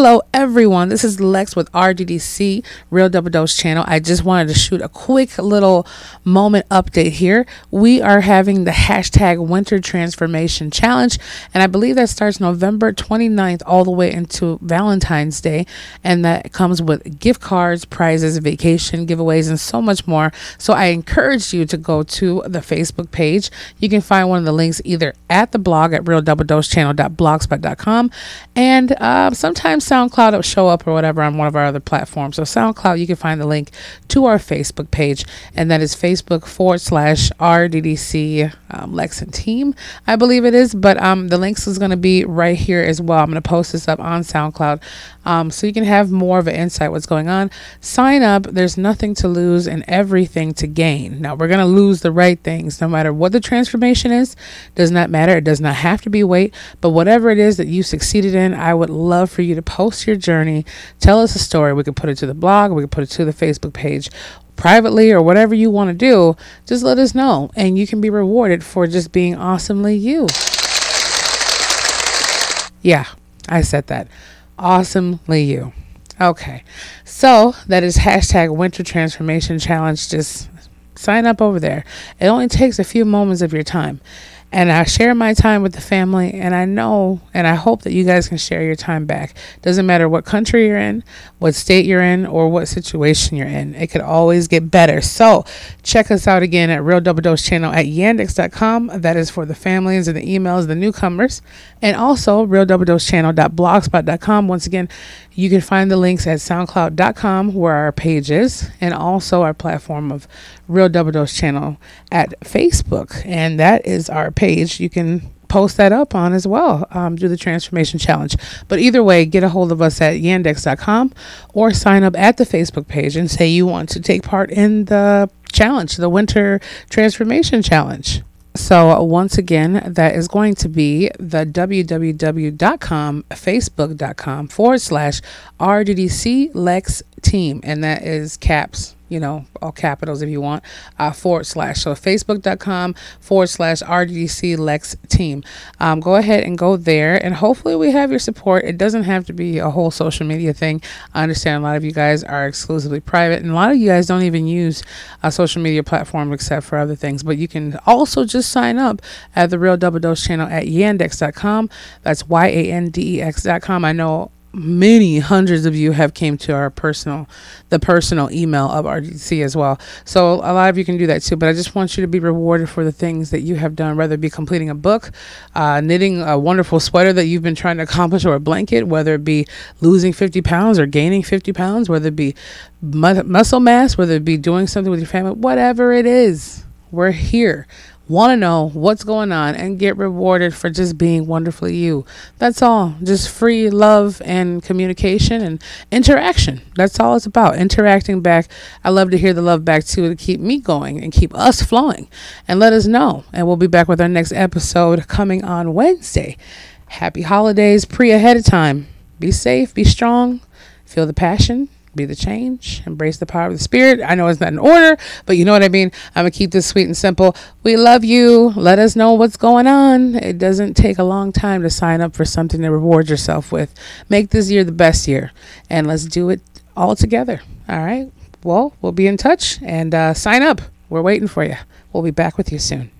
Hello, everyone. This is Lex with RDDC, Real Double Dose channel. I just wanted to shoot a quick little moment update here. We are having the hashtag Winter Transformation Challenge, and I believe that starts November 29th all the way into Valentine's Day, and that comes with gift cards, prizes, vacation giveaways, and so much more. So I encourage you to go to the Facebook page. You can find one of the links either at the blog at realdoubledosechannel.blogspot.com and uh, sometimes sometimes SoundCloud will show up or whatever on one of our other platforms. So SoundCloud, you can find the link to our Facebook page, and that is Facebook forward slash RDDC um, Lex and Team, I believe it is. But um, the links is going to be right here as well. I'm going to post this up on SoundCloud um, so you can have more of an insight what's going on. Sign up. There's nothing to lose and everything to gain. Now we're going to lose the right things, no matter what the transformation is. Does not matter. It does not have to be weight, but whatever it is that you succeeded in, I would love for you to post your journey. Tell us a story. We can put it to the blog. We can put it to the Facebook page privately or whatever you want to do, just let us know and you can be rewarded for just being awesomely you. Yeah, I said that awesomely you. Okay, so that is hashtag Winter Transformation Challenge. Just sign up over there. It only takes a few moments of your time and I share my time with the family and I know and I hope that you guys can share your time back. Doesn't matter what country you're in, what state you're in, or what situation you're in. It could always get better. So check us out again at Real Double Dose channel at yandex.com. That is for the families and the emails, the newcomers. And also Real Double Dose channel.blogspot.com. Once again, you can find the links at soundcloud.com where our page is and also our platform of Real Double Dose channel at Facebook. And that is our page. You can post that up on as well. Um, do the transformation challenge. But either way, get a hold of us at yandex.com or sign up at the Facebook page and say you want to take part in the challenge, the winter transformation challenge. So, once again, that is going to be the www.com, facebook.com forward slash RDDC Lex team. And that is caps you know, all capitals if you want, uh, forward slash. So facebook.com forward slash RDC Lex team. Um, go ahead and go there, and hopefully we have your support. It doesn't have to be a whole social media thing. I understand a lot of you guys are exclusively private, and a lot of you guys don't even use a social media platform except for other things. But you can also just sign up at the Real Double Dose channel at yandex.com. That's Y A N D E X.com. I know many hundreds of you have came to our personal the personal email of RDC as well. So a lot of you can do that too, but I just want you to be rewarded for the things that you have done, whether it be completing a book, uh, knitting a wonderful sweater that you've been trying to accomplish or a blanket, whether it be losing 50 pounds or gaining 50 pounds, whether it be mu- muscle mass, whether it be doing something with your family, whatever it is, we're here want to know what's going on and get rewarded for just being wonderfully you. That's all. Just free love and communication and interaction. That's all it's about. Interacting back. I love to hear the love back too to keep me going and keep us flowing and let us know. And we'll be back with our next episode coming on Wednesday. Happy holidays pre ahead of time. Be safe, be strong, feel the passion be the change, embrace the power of the spirit. I know it's not in order, but you know what I mean. I'm gonna keep this sweet and simple. We love you. Let us know what's going on. It doesn't take a long time to sign up for something to reward yourself with. Make this year the best year, and let's do it all together. All right. Well, we'll be in touch and uh, sign up. We're waiting for you. We'll be back with you soon.